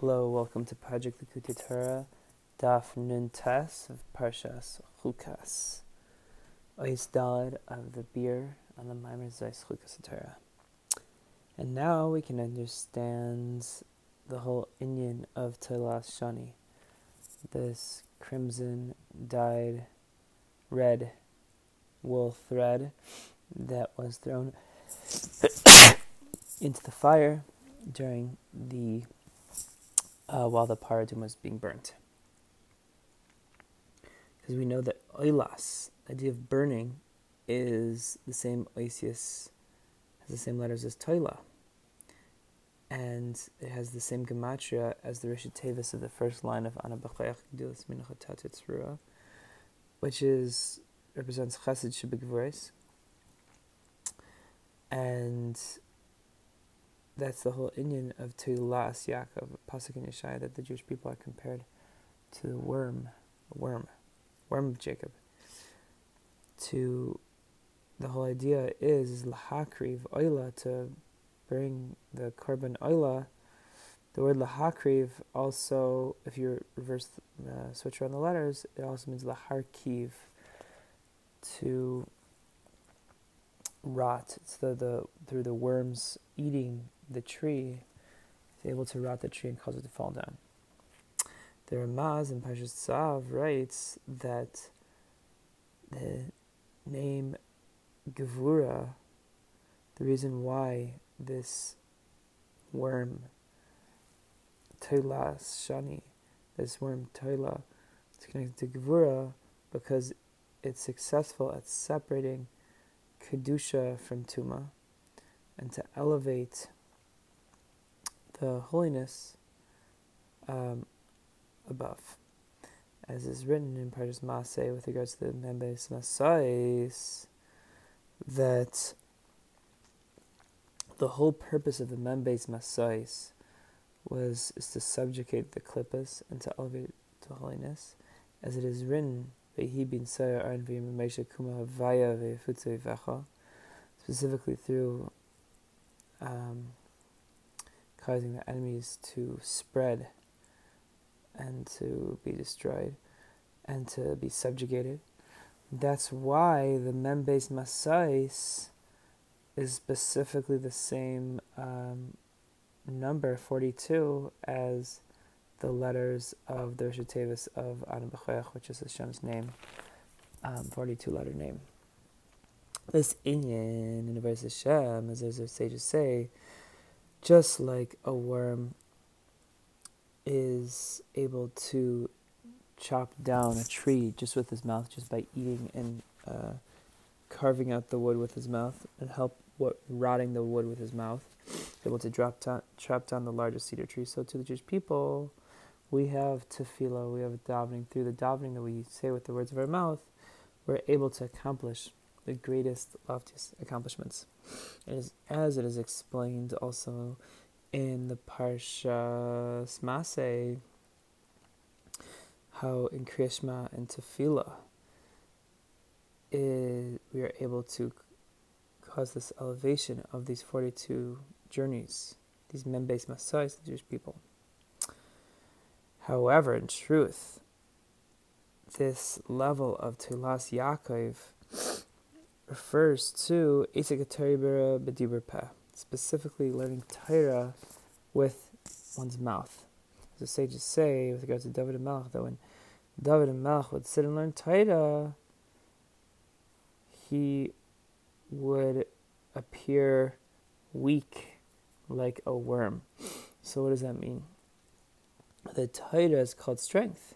Hello, welcome to Project Likkutei Torah, Daf Nun Tes of Parshas Chukas. Ois Dalad of the beer on the Maimer Zeis Chukas Torah. And now we can understand the whole Inyan of Telas Shani, this crimson dyed red wool thread that was thrown into the fire during the uh, while the paradum was being burnt. Because we know that oilas, the idea of burning, is the same oisius, has the same letters as toila. And it has the same gematria as the Rishit Tevis of the first line of Ana B'chayach Gdilas Minachatat which is represents Chesed Shebegvoris. And that's the whole Inyan of Tulas Yaakov, Pasuk in Yeshaya, that the Jewish people are compared to the worm, worm, worm of Jacob. To the whole idea is, lahakriv oila to bring the korban oila. The word lahakriv also, if you reverse the switch around the letters, it also means laharkiv to rot. It's the, the through the worms eating the tree is able to rot the tree and cause it to fall down. The Ramaz in Pashas writes that the name Gevura, the reason why this worm, Toila Shani, this worm Toila, is connected to Gevura because it's successful at separating Kedusha from Tuma and to elevate the holiness um, above. As is written in Parshas Masay with regards to the Membes Masais, that the whole purpose of the Membes Masais was is to subjugate the klippas and to elevate to holiness, as it is written, specifically through um, causing the enemies to spread and to be destroyed and to be subjugated. That's why the Membes Masais is specifically the same um, number, 42, as the letters of the Rishotevis of Adam which is Hashem's name, um, 42 letter name. This Inyan in the verse Hashem, as the sages say, just like a worm is able to chop down a tree just with his mouth, just by eating and uh, carving out the wood with his mouth, and help what rotting the wood with his mouth, able to drop down, chop down the largest cedar tree. So to the Jewish people, we have tefillah, we have davening. Through the davening that we say with the words of our mouth, we're able to accomplish the greatest, loftiest accomplishments. As, as it is explained also in the Parsha Masay, how in Kriyashma and Tefillah, it, we are able to cause this elevation of these 42 journeys, these Membes Masais, the Jewish people. However, in truth, this level of Tulas Yaakov refers to Bedibur Peh, specifically learning Torah with one's mouth. As the sages say with regards to David and Melech, that when David and Melech would sit and learn Torah, he would appear weak like a worm. So what does that mean? The Torah is called strength,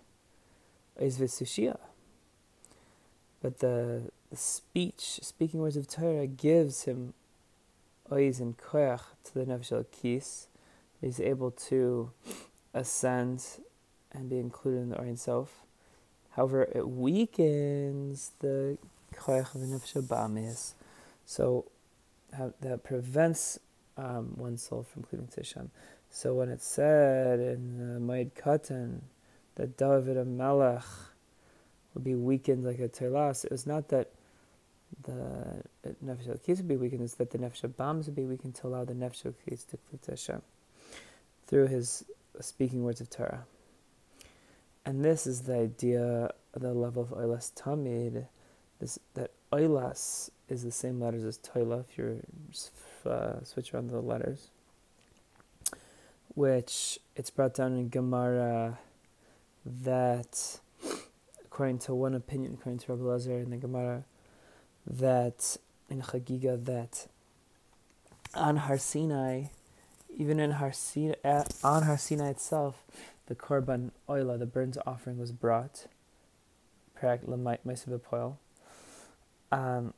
is visushia. But the the speech, speaking words of Torah, gives him oiz and koyach to the nefesh kis. He's able to ascend and be included in the Ein Sof. However, it weakens the koyach of the nefesh ba'amis. So that prevents um, one's soul from cleaving to Hashem. So when it said in the Moed Katan that David Melech would be weakened like a telas, it was not that the nefesh al would be weakened is that the nefesh bams would be weakened to allow the nefesh al to cleave to Hashem through his speaking words of Torah. And this is the idea, the level of Oilas Tamid, this, that Oilas is the same letters as Toila, if you uh, switch around the letters, which it's brought down in Gemara that, according to one opinion, according to Rabbi Lazar in the Gemara, that in Chagiga, that on Har Sinai, even in Har Sinai, on Har Sinai itself, the korban oila, the burnt offering, was brought. Um,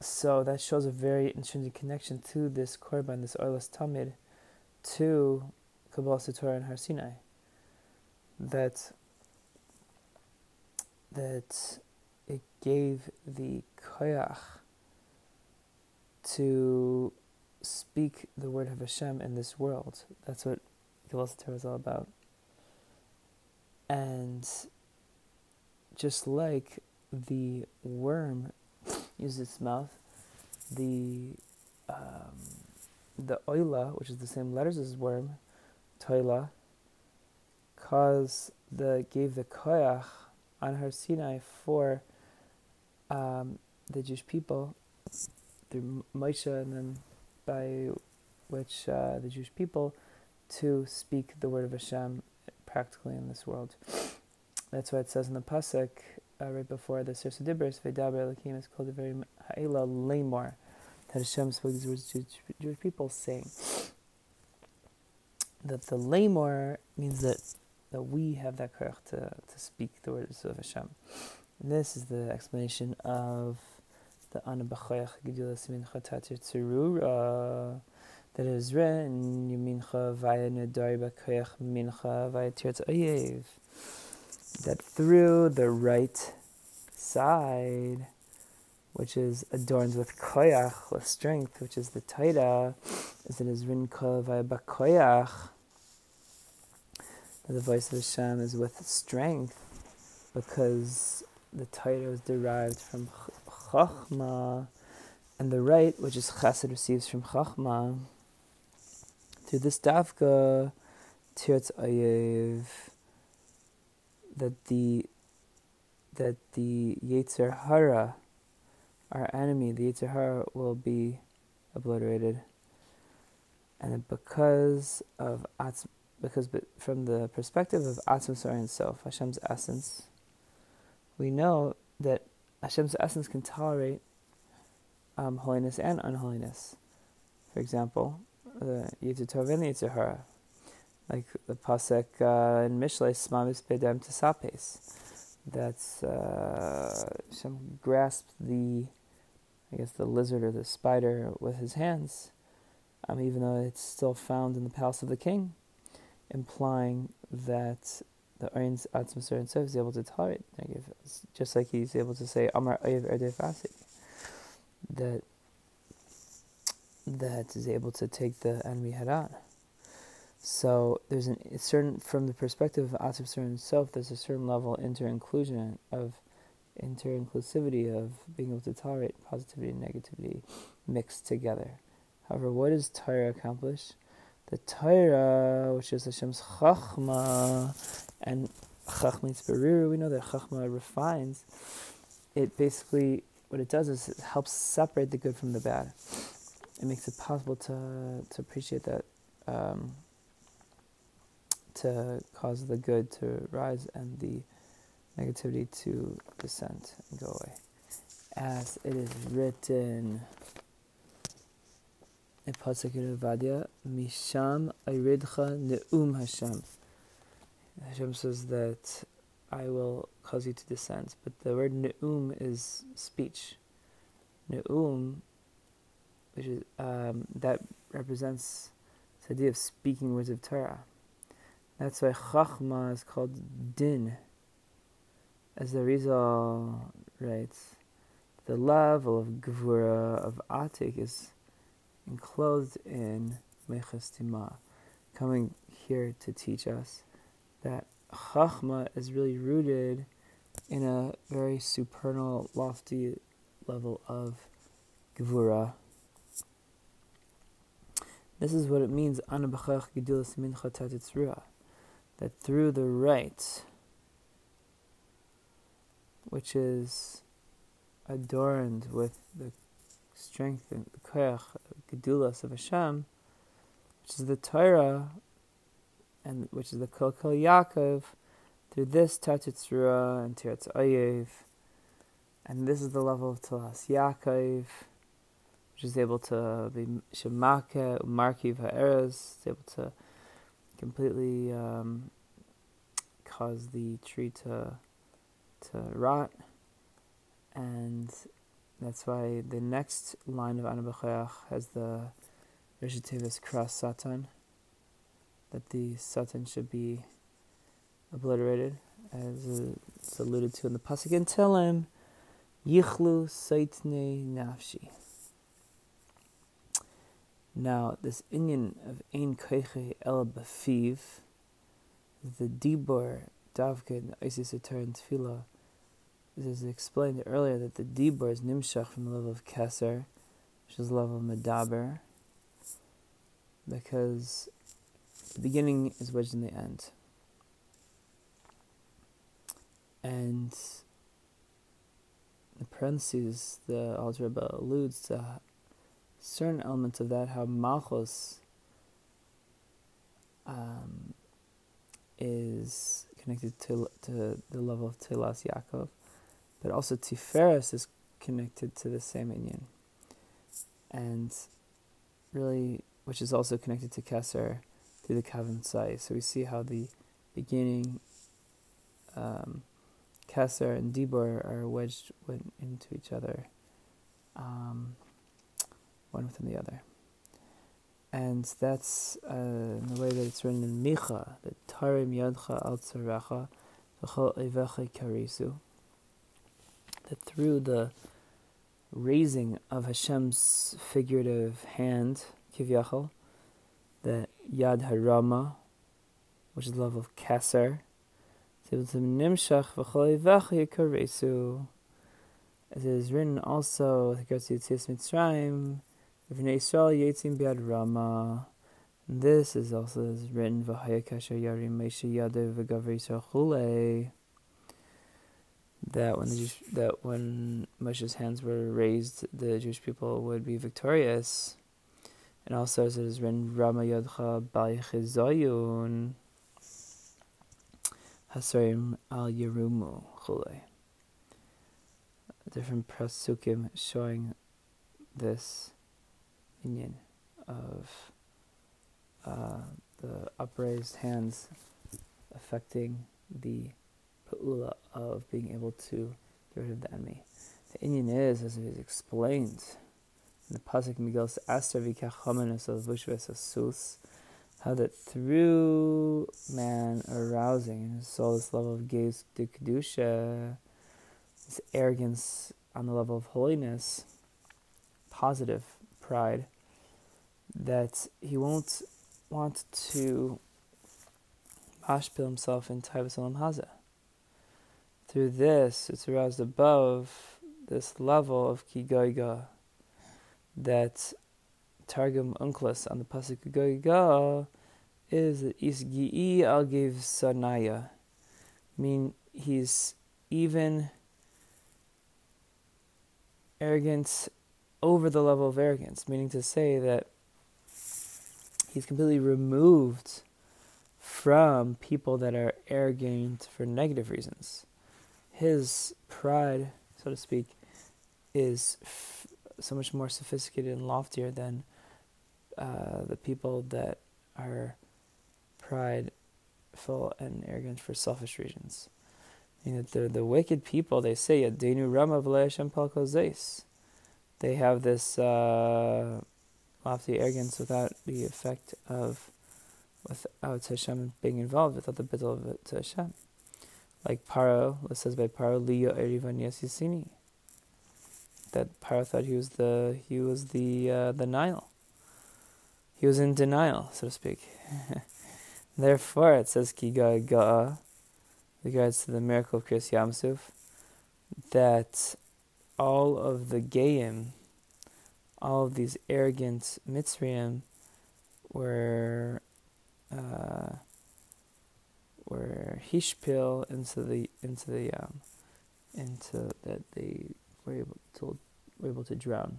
so that shows a very intrinsic connection to this korban, this oilas tamid, to Kabbalah Satorah and Har Sinai. That that it gave the koyach to speak the word of Hashem in this world. That's what Kabbalah Satorah is all about. And just like the worm uses its mouth, the um, the oila, which is the same letters as worm, toila, caused the gave the koyach on Har Sinai for um, the Jewish people through Moshe, and then by which uh, the Jewish people to speak the word of Hashem practically in this world. That's why it says in the pasuk uh, right before the Sirsa Dibris, Vedaber Elohim is called a very Ha'ila Lamor, that Hashem spoke these words to Jewish people, saying that the Lamor means that that we have that koyach to, to speak the words of Hashem. And this is the explanation of the Ana B'choyach Gedula Simincha Tatir Tzurura uh, that is written Yamincha Vaya Nedari B'koyach Mincha Vaya Tirtz Oyev that through the right side, which is adorned with koyach, with strength, which is the taita, as it is written koyach, the voice of Hashem is with strength, because the taita is derived from chachma, and the right, which is chesed, receives from chachma. Through this davka, tirtz ayev, that the that the Yetzer Hara, our enemy, the Yetzer Hara, will be obliterated. And because of Atz, because from the perspective of Atzm Sorin Self, Hashem's essence, we know that Hashem's essence can tolerate um, holiness and unholiness. For example, the Yetzer and Hara like the pasuk uh, in Mishlei, Smamis Bedem Tesapes. That's uh, Hashem grasped the, I guess the lizard or the spider with his hands, um, even though it's still found in the palace of the king, implying that the Oin's Atzma and Sof is able to tolerate negative, just like he's able to say Amar Oyev Erde Fasi, that that is able to take the enemy head on. So there's a certain, from the perspective of Atzif Sur self, there's a certain level of inter-inclusion, of inter-inclusivity, of being able to tolerate positivity and negativity mixed together. However, what does Torah accomplish? The Torah, which is Hashem's Chachma, and Chachma means Berir, we know that Chachma refines. It basically, what it does is it helps separate the good from the bad. It makes it possible to, to appreciate that um, to cause the good to rise and the negativity to descend and go away. As it is written Vadia, Misham Ne'um Hashem. Hashem says that I will cause you to descend. But the word Ne'um is speech. Ne'um, which is, um, that represents the idea of speaking words of Torah. That's why Chachma is called Din. As the Rizal writes, the level of Gvura, of Atik, is enclosed in Mechastima, coming here to teach us that Chachma is really rooted in a very supernal, lofty level of Gvura. This is what it means, that through the right, which is adorned with the strength and the koyach, gedulas of Hashem, which is the Torah, and which is the Kol Kol Yaakov, through this Tachitzrua and Tiratz Ayev, and this is the level of Talas Yaakov, which is able to be Shemake, Markiv Ha'eres, able to completely um, cause the tree to to rot, and that's why the next line of Anabachayach has the Rishitevis cross Satan, that the Satan should be obliterated, as it's alluded to in the Pasuk in Tehillim, Yichlu Saitne Nafshi. Now, this Inyan of Ein Koiche El Bafiv, the Dibor Davkid Isis Eter and Tefillah, this is explained earlier that the Dibor is Nimshach from the level of Kesser, which is the level of Medaber, because the beginning is wedged in the end. And in parentheses, the Alter Rebbe alludes to certain elements of that, how Malchus um, is connected to, to the level of Tilas Yaakov, but also Tiferes is connected to the same Inyan. And really, which is also connected to Kesser through the Kavim Sai. So we see how the beginning, um, Keser and Dibor are wedged into each other, um, one within the other. And that's uh, in the way that it's written in Micha, that Tarim Yadcha Al Tzarecha V'chol Evecha Karisu through the raising of Hashem's figurative hand, Kivyachal, the Yad Harama, which is the love of Keser, as it is written also with regards to Yetzias Mitzrayim, V'nei Yisrael Yitzim Biad Rama. This is also written V'haya Kasher Yarim V'gav Yisrael Chulei that when the Jewish, that when Moshe's hands were raised, the Jewish people would be victorious. And also, as it is written, Rama Yadcha Ba'yichizayun Hasarim Al Yerumu Chule. Different prasukim showing this union of uh, the upraised hands affecting the of being able to get rid of the enemy. The Inyan is, as it is explained in the Pasuk Miguel's Aster Vikachomenes of Vushves Asus, how that through man arousing in his soul this level of gaze to Kedusha, this arrogance on the level of holiness, positive pride, that he won't want to mashpil himself in Taivas Olam Hazeh through this, it's aroused above this level of kigoiga that Targum Onkelos on the pasuk kigoiga is isgi'i al give sanaya. I mean, he's even arrogance over the level of arrogance, meaning to say that he's completely removed from people that are arrogant for negative reasons his pride, so to speak, is f- so much more sophisticated and loftier than uh, the people that are prideful and arrogant for selfish reasons. You know, the the wicked people. They say Adenu Rama They have this uh, lofty arrogance without the effect of without Hashem being involved, without the bittul of it to Hashem like Paro, it says by Paro Liya Erivan Yasisini. That Paro thought he was the he was the uh, the Nile. He was in denial, so to speak. Therefore, it says Kiga Ga'a, regards to the miracle of Kriyas Yamsuf, that all of the Gayim, all of these arrogant Mitzrayim, were uh, were hishpil into the into the um, into that they were able to were able to drown.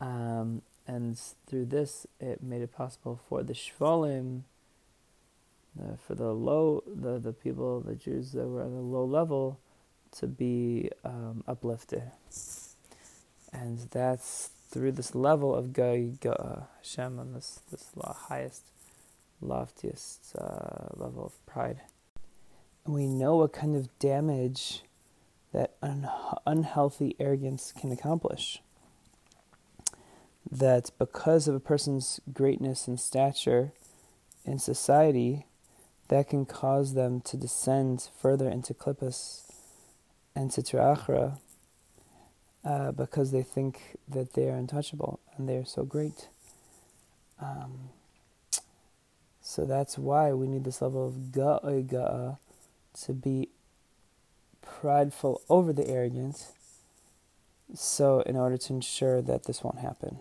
Um, and through this, it made it possible for the shvalim, uh, for the low, the the people, the Jews that were at a low level, to be um, uplifted. And that's through this level of Gaiga Hashem on this this highest, loftiest uh, level of pride. And we know what kind of damage that un- unhealthy arrogance can accomplish. That because of a person's greatness and stature in society, that can cause them to descend further into klippus and sitra achra uh, because they think that they are untouchable and they are so great. Um, so that's why we need this level of ga'a to be prideful over the arrogant. So, in order to ensure that this won't happen.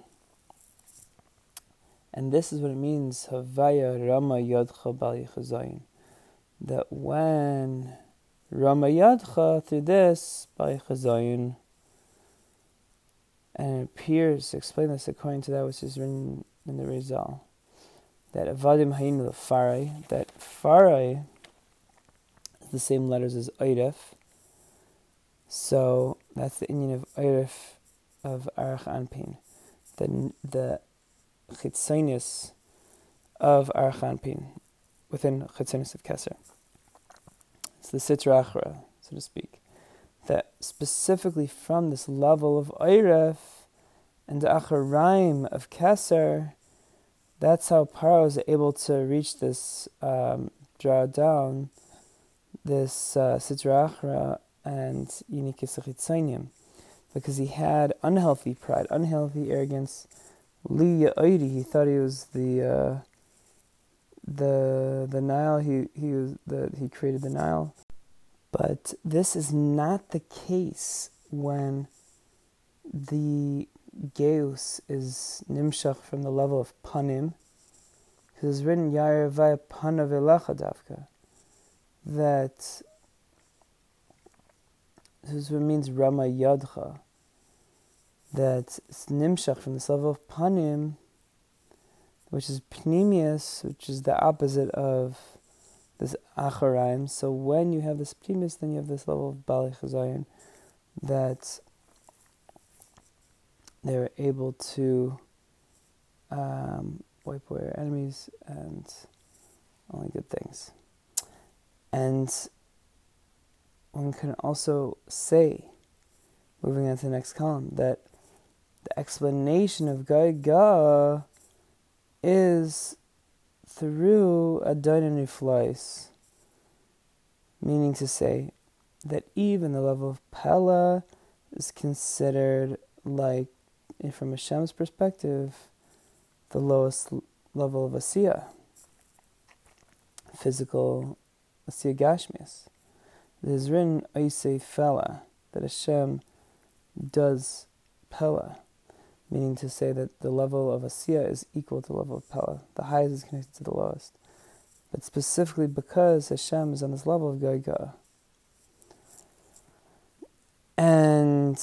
And this is what it means, Havaya Rama Yadcha Bal That when Rama Yadcha, through this, Bal Chazayin, and it appears, explain this according to that which is written in the Rizal, that Avadim Hainu Farai, that Farai is the same letters as Eiref. So that's the Inyan of Eiref of Arach Anpin. The, the Chitzonius of Arach Anpin within Chitzonius of Kesser. It's the Sitra Achra, so to speak that specifically from this level of Eiref and the Acharaim of Keser, that's how Paro is able to reach this, um, draw down this uh, Sitra Achra and Yinikis because he had unhealthy pride, unhealthy arrogance. Li Oidi, he thought he was the uh, the the Nile. He he was the he created the Nile. But this is not the case when the Geus is nimshach from the level of panim, because it's written Yair vaya panav davka, that this is what means Rama Yadcha, that it's nimshach from this level of panim, which is pnimius, which is the opposite of this acharaim. So when you have this primus, then you have this level of bali chazayin that they're able to um, wipe away our enemies and only good things. And one can also say, moving on to the next column, that the explanation of Gaiga is through a Niflois, meaning to say that even the level of Pella is considered like, from Hashem's perspective, the lowest level of Asiya, physical Asiya Gashmias. It is written, say Fella, that Hashem does Pella meaning to say that the level of Asiya is equal to the level of Pella. The highest is connected to the lowest. But specifically because Hashem is on this level of Gaiga. And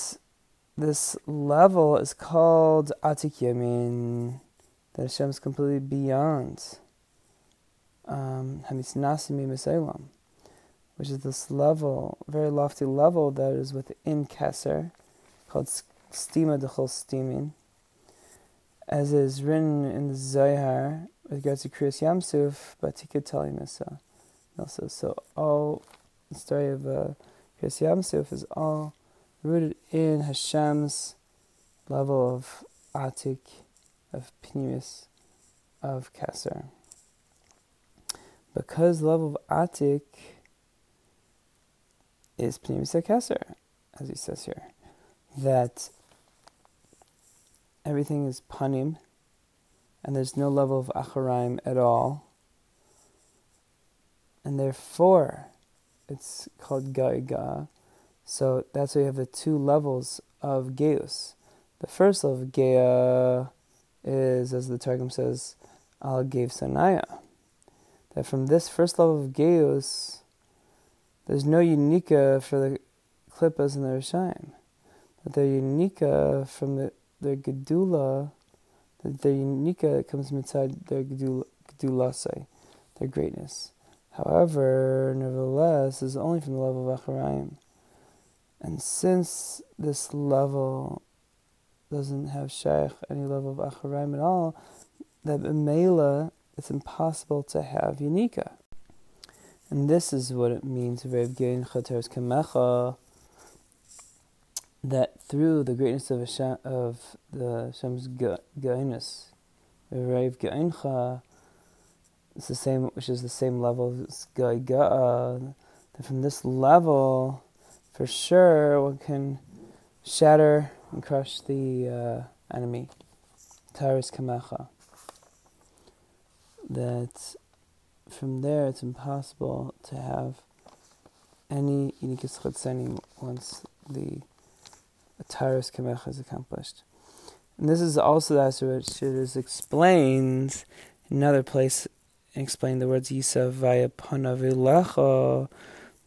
this level is called Atik Yamin, that Hashem is completely beyond Hamisnasimi um, which is this level, very lofty level that is within Keser, called Stima Dechol Stimin, as is written in the Zohar with regards to Kriyas Yamsuf, Tikkud Talimisa. Also, so all the story of uh, Kriyas Yamsuf is all rooted in Hashem's level of Atik, of Pnimis, of Keser. Because the level of Atik is Pnimis Keser, as he says here, that everything is panim, and there's no level of acharaim at all. And therefore, it's called gaiga. So that's why you have the two levels of geus. The first level of gea is, as the Targum says, Al Gev Sanaya. That from this first level of Geus, there's no Unika for the Klippas and the Rishayim. But they're unica from the, their Gedula, that their Unika comes from inside their Gedula, Gedulasai, their greatness. However, nevertheless, is only from the level of Acharayim. And since this level doesn't have Shaykh any level of Acharayim at all, that Mela it's impossible to have Unika. And this is what it means, Rev Gein Chateres Kamecha, that through the greatness of, Hashem, of the Hashem's Geinus, Rev Geincha, it's the same, which is the same level as Gaiga'a. That from this level, for sure, one can shatter and crush the uh, enemy. Taris Kamecha. That from there it's impossible to have any Inikis Chatzeni once the Taris Kamecha is accomplished. And this is also the which is explained in another place explain the words Yisa via Panav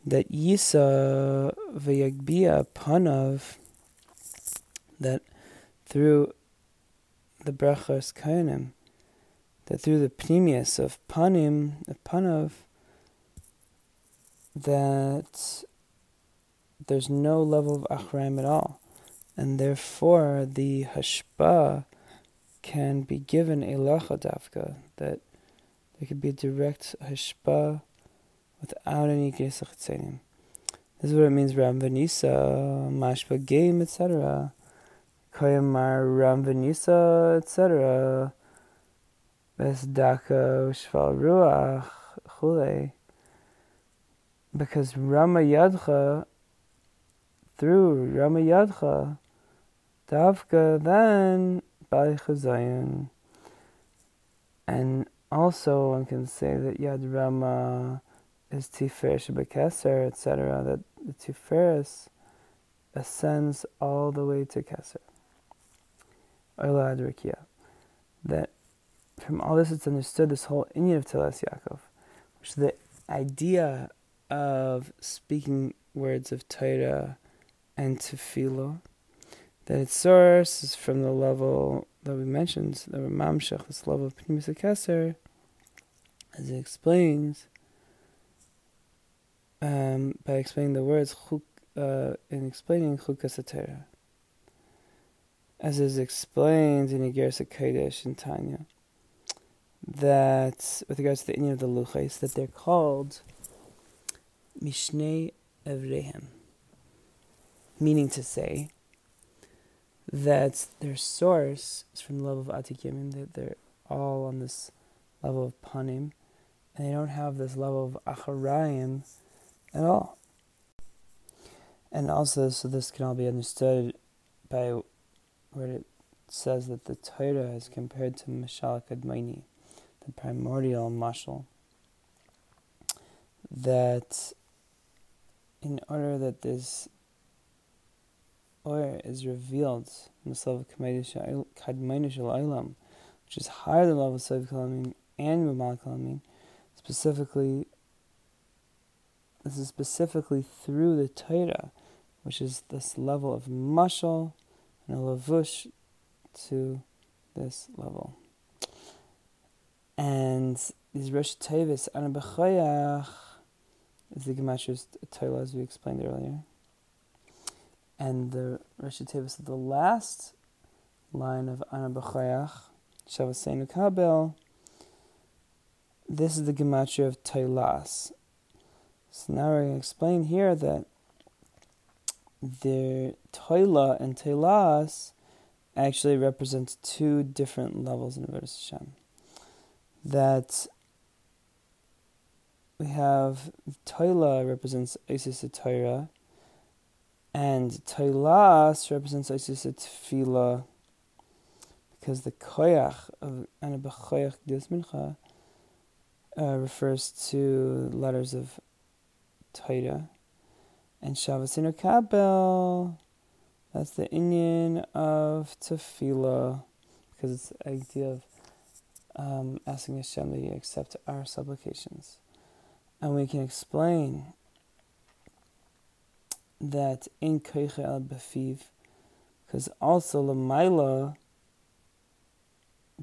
that Yisa via Panav, that through the Brachas Kainim, that through the Pnimius of Panim, of Panav, that there's no level of Achraim at all. And therefore, the Hashpa can be given a Dafka, that there could be a direct hashpa without any tzenim. This is what it means Ram Venisa, Mashpa game, etc. Koyamar Ram Venisa, etc. Besdaka Shval Ruach, Chule. Because Rama Yadcha, through Rama Yadcha, Davka, then Bali Chazayin. And also, one can say that Yad Rama is Tiferes Bekeser, etc., that the Tiferes ascends all the way to Keser. Adrikia. That from all this it's understood this whole Inyan of Teles Yaakov, which is the idea of speaking words of Torah and Tefillah, that its source is from the level that we mentioned, the Mamshech, this level of Pnimis Keser, as it explains, um, by explaining the words chuk, uh, in explaining Chukas as is explained in Igeres Kodesh and Tanya, that with regards to the Inyan of the Luchais, that they're called Mishnei Evrehem, meaning to say that their source is from the level of Atikim, that they're all on this level of Panim, and they don't have this level of acharayim at all. And also, so this can all be understood by where it says that the Torah is compared to Mashal Kadmaini, the primordial mashal. That in order that this or is revealed in the level of Kadmaini Shal which is higher than level of Sav and Mamal specifically this is specifically through the Torah, which is this level of mashal and a lavush to this level. And these Rosh Tevis, Anabachayach, is the Gematra's Torah as we explained earlier. And the Rosh Tevis of the last line of Anabachayach, Shavasenu Kabel, this is the gematria of Tailas. So now we're going to explain here that the Toila and Tailas actually represent two different levels in Avodah Hashem. That we have Toila represents Isis Torah, and Tailas represents Isis Tefillah, because the Koyach of Anabachoyach Gdus Mincha uh, refers to letters of Torah. And Shavasinu Kabel, that's the Inyan of Tefillah, because it's the idea of um, asking Hashem to accept our supplications. And we can explain that in el Befiv, because also Lamaila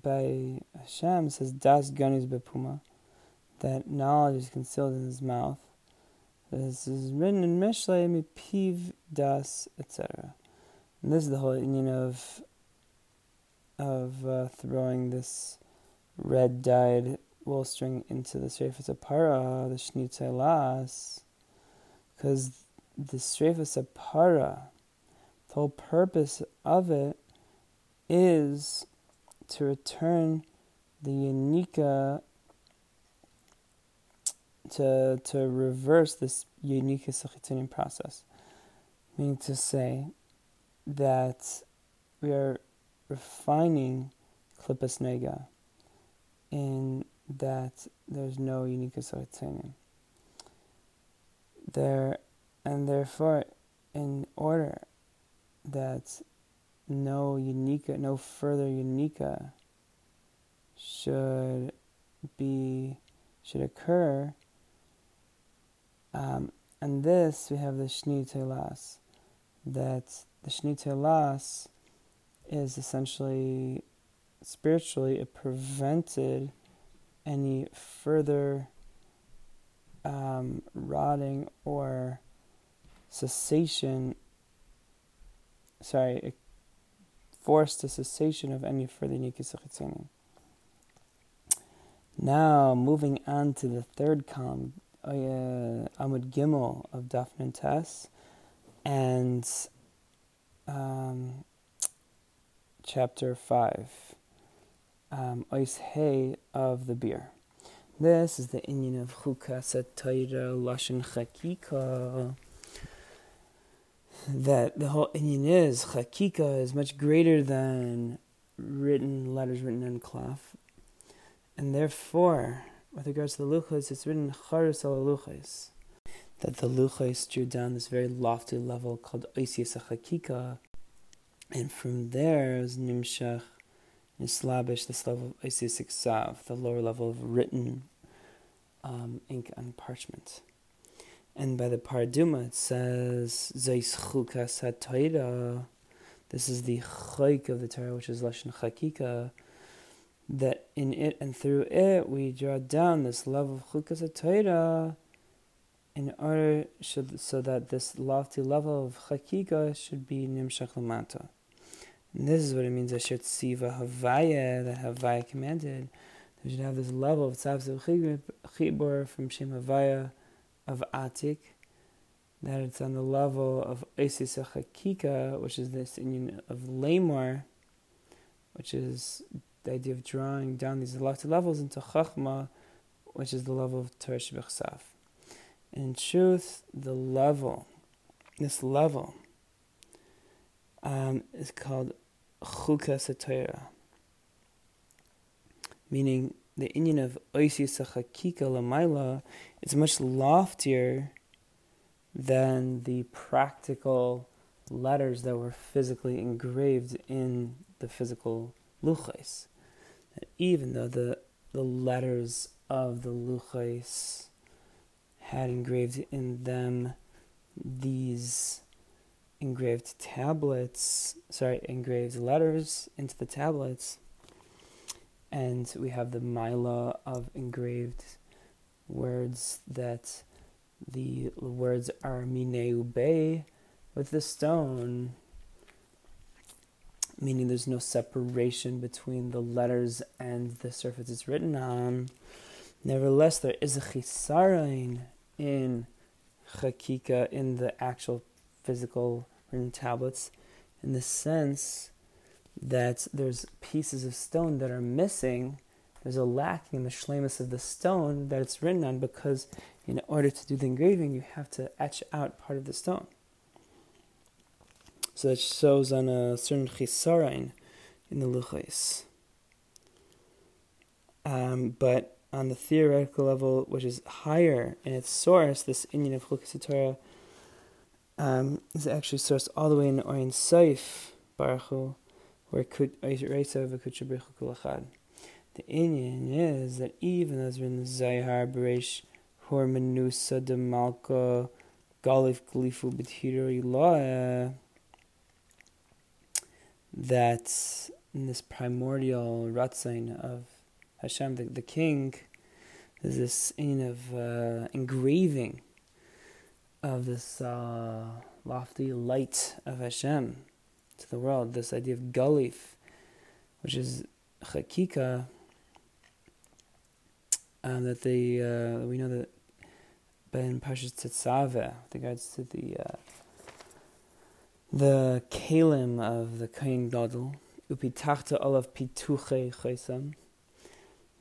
by Hashem says Das Ganis Bepuma, that knowledge is concealed in his mouth. This is written in Mishlei Mi Piv Das, etc. And this is the whole union of of uh, throwing this red dyed wool string into the Shrefas Apara, the Shnitze Las, because the Shrefas Apara, the whole purpose of it is to return the Yanika to to reverse this unique Sachitinian process, meaning to say that we are refining Klippas Nega in that there's no unique Sachitinian. There, and therefore, in order that no unique, no further unique should be should occur. Um, and this we have the Shni Telas, that the Shni Telas is essentially spiritually it prevented any further um, rotting or cessation. Sorry, it forced the cessation of any further nikis Now, moving on to the third column, Amud Gimel of Dafn Tess, and um, chapter 5, um, Ois Hay of the beer. This is the Inyan of Chukas Atayra Lashon Chakika. That the whole Inyan is Chakika is much greater than written letters written in cloth, and therefore, with regards to the luchos, it's written Charus al luchos, that the luchos drew down this very lofty level called Oisius Chakika, and from there is Nimshach Nislabish, this level of Oisius Iksav, the lower level of written um, ink on parchment. And by the Parah Adumah it says Zeis Chukas. This is the Chayk of the Torah, which is Lashon Chakika. That in it and through it we draw down this love of Chukas HaTorah in order should, so that this lofty level of Chakika should be Nimshach Lamata. And this is what it means Asher Tziva Havaya, that Havaya commanded. They should have this level of Tzav Chibur from Shem Havaya of Atik, that it's on the level of Isis Hakika, which is this union of Lamor, which is the idea of drawing down these lofty levels into Chachma, which is the level of Torah Shebechsaf. In truth, the level, this level, um, is called Chuka Satira, meaning the Inyan of Oisis Chakika Lamaila is much loftier than the practical letters that were physically engraved in the physical luchais. Even though the the letters of the luchais had engraved in them these engraved tablets, sorry, engraved letters into the tablets, and we have the mila of engraved words that the words are mineu with the stone, meaning there's no separation between the letters and the surface it's written on. Nevertheless, there is a chisarain in chakika, in the actual physical written tablets, in the sense that there's pieces of stone that are missing. There's a lacking in the shlemus of the stone that it's written on because in order to do the engraving, you have to etch out part of the stone. So it shows on a certain chisarain in the luchais. Um, but on the theoretical level, which is higher in its source, this Inyan of Chukas Torah um, is actually sourced all the way in Orin Saif, Baruch Hu, where Kulachad. The Inyan is that even as in the Zohar Beresh Hormanusa de Malka Galif Glifu Ilah that in this primordial Ratzain of Hashem, the, the king, there's this in of uh, engraving of this uh, lofty light of Hashem to the world, this idea of Galif, which is Chakika, um, that they, uh, we know that Ben Pashas Tetzaveh, with regards to the uh, the kalim of the Kain Gadol, upitachta olav pituche chaysam.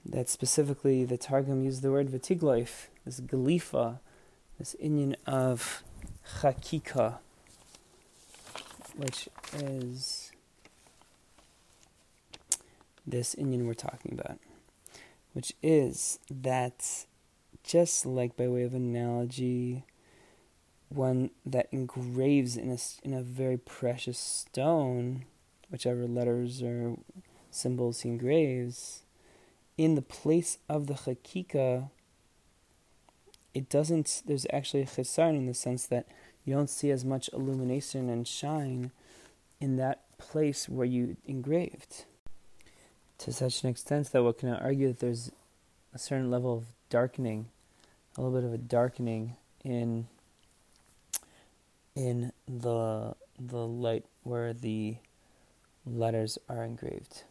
That specifically the Targum used the word vitigloif, this galifa, this inyan of chakika, which is this inyan we're talking about, which is that just like by way of analogy, one that engraves in a, in a very precious stone, whichever letters or symbols he engraves, in the place of the chakika, it doesn't, there's actually a chesarn in the sense that you don't see as much illumination and shine in that place where you engraved. To such an extent that one can argue that there's a certain level of darkening, a little bit of a darkening in in the the light where the letters are engraved.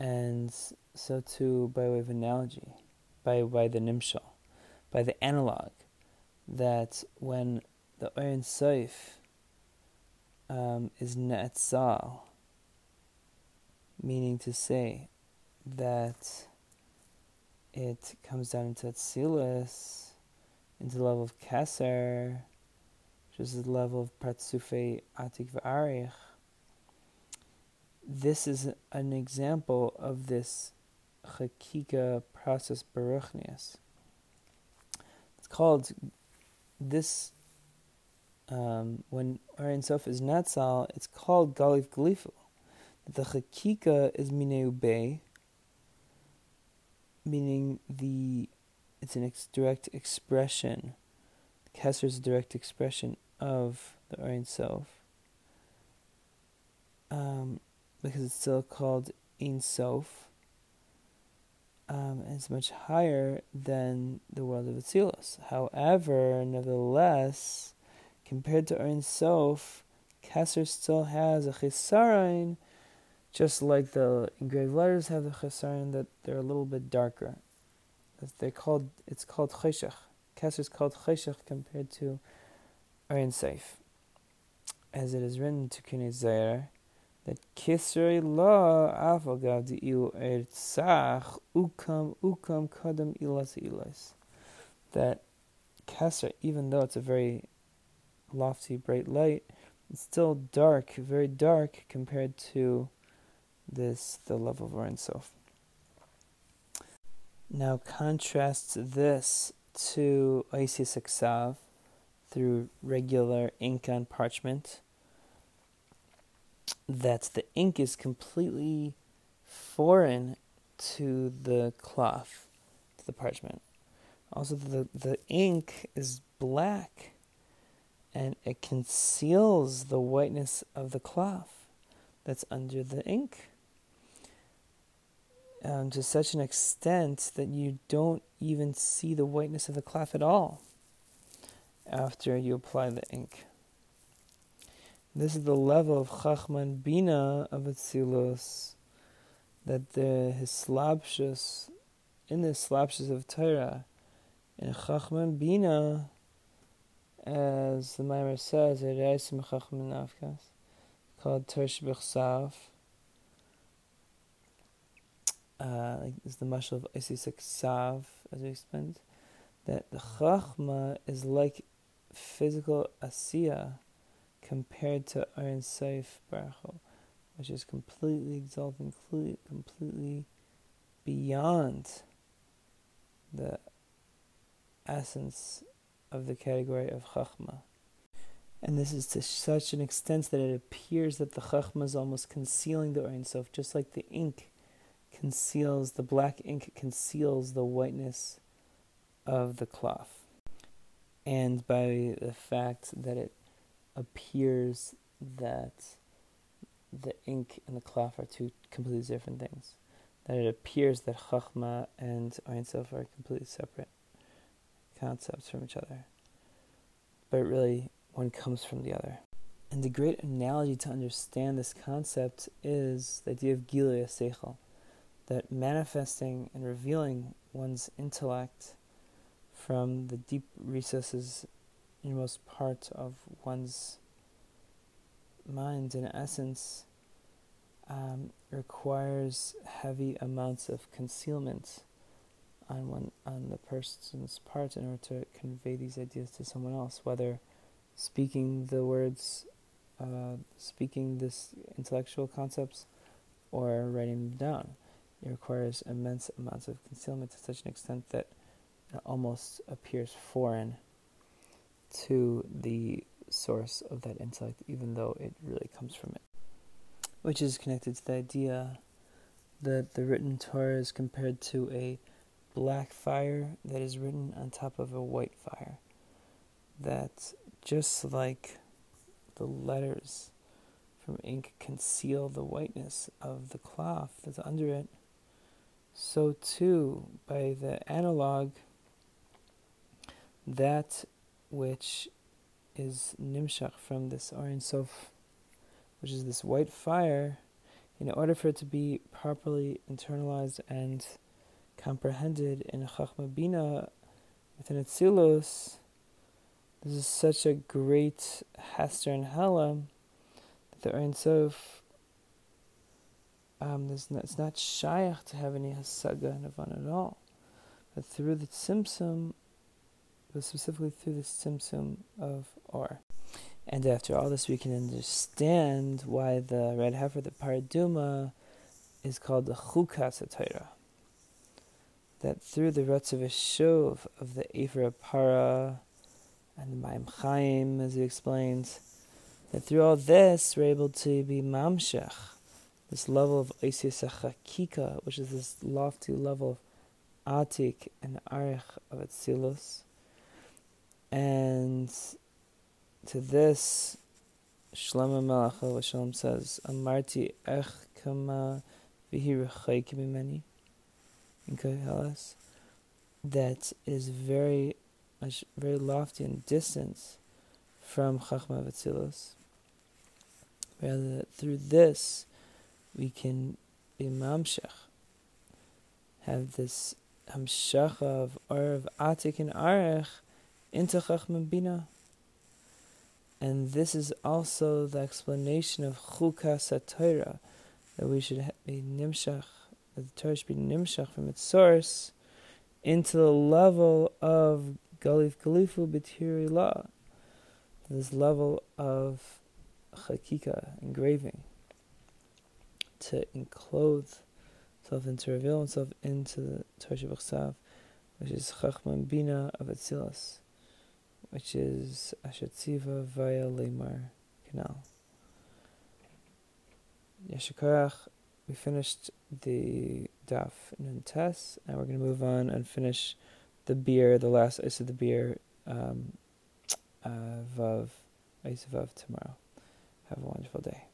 And so too by way of analogy, by by the nimshal, by the analog, that when the Ein Sof um, is Ne'etzal, meaning to say that it comes down into Tzilus, into the level of Keser, which is the level of Pratsufe Atik V'Arich. This is an example of this Chakika process Baruchnias. It's called this um, when Ein Sof is Natsal, it's called Galif Galifu. The Chakika is Mineu meaning the it's an ex- direct expression. Kesser is a direct expression of the Ein Sof. Um, because it's still called Ein Sof. Um, and it's much higher than the world of Atzilus. However, nevertheless, compared to Ein Sof, Kesser still has a chisaron, just like the engraved letters have the chisaron that they're a little bit darker. They're called, it's called cheshach. Kesser is called cheshach compared to Ein Sof. As it is written Tikkunei Zohar, that Kisrei La Afagav Di Il Ertzach Ukam Ukam Kadam Ilas Ilas. That Kesser, even though it's a very lofty, bright light, it's still dark, very dark compared to this, the level of Ein Sof. Now contrast this to Isis Aksav through regular ink on parchment. That the ink is completely foreign to the cloth, to the parchment. Also, the, the ink is black and it conceals the whiteness of the cloth that's under the ink um, to such an extent that you don't even see the whiteness of the cloth at all after you apply the ink. This is the level of Chachman Bina of Atzilus that the Hislapshus, in the Hislapshus of Torah, in Chachman Bina, as the Maimer says, Ereisim Chachman Nafkas, called Tersh Bechsav, uh, is the mashal of Isis Sav, as we explained, that the Chachma is like physical asiya compared to Ein Sof Baruch which is completely exalted, completely, completely beyond the essence of the category of Chachma. And this is to such an extent that it appears that the Chachma is almost concealing the Ein Sof, just like the ink conceals, the black ink conceals the whiteness of the cloth. And by the fact that it appears that the ink and the cloth are two completely different things, that it appears that Chachma and Ein Sof are completely separate concepts from each other. But really, one comes from the other. And the great analogy to understand this concept is the idea of Gilui Seichel, that manifesting and revealing one's intellect from the deep recesses, innermost part of one's mind, in essence, um, requires heavy amounts of concealment on one on the person's part in order to convey these ideas to someone else, whether speaking the words, uh, speaking this intellectual concepts, or writing them down. It requires immense amounts of concealment to such an extent that it almost appears foreign to the source of that intellect, even though it really comes from it. Which is connected to the idea that the written Torah is compared to a black fire that is written on top of a white fire. That just like the letters from ink conceal the whiteness of the cloth that's under it, so too, by the analog, that which is nimshach from this Orin Sof, which is this white fire, in order for it to be properly internalized and comprehended in Chachma Bina within Atzilus, this is such a great Hester and Hela that the Ein Sof um, not, it's not shaykh to have any hasaga and at all. But through the tzimtzum, but specifically through the tzimtzum of or. And after all this, we can understand why the red heifer, the Parah Adumah, is called the chukas Torah that through the Ratzav Shuv of the Efer Para and the Maim Chaim, as he explains, that through all this we're able to be mamshech, this level of Isis Chakika, which is this lofty level of Atik and Arich of Atzilus. And to this, Shlomo Melech Shalom says, Amarti ech kama Koheles that is very very lofty in distance from Chachma Vatzilos. Rather that through this we can be mamshach, have this hamshacha of of atik and arech into Chachma Bina. And this is also the explanation of Chukas Torah, that we should be nimshach that the Torah should be nimshach from its source into the level of galif galifu b'tiri law, this level of chakika, engraving, to enclose itself and to reveal himself into the Torah Shabbat which is Chachman Bina of Atzilus, which is Ashatziva via Lemar Canal. Yeshakarach we finished the daf test, and we're going to move on and finish the beer, the last ice of the beer, um, uh, vav, ice vav tomorrow. Have a wonderful day.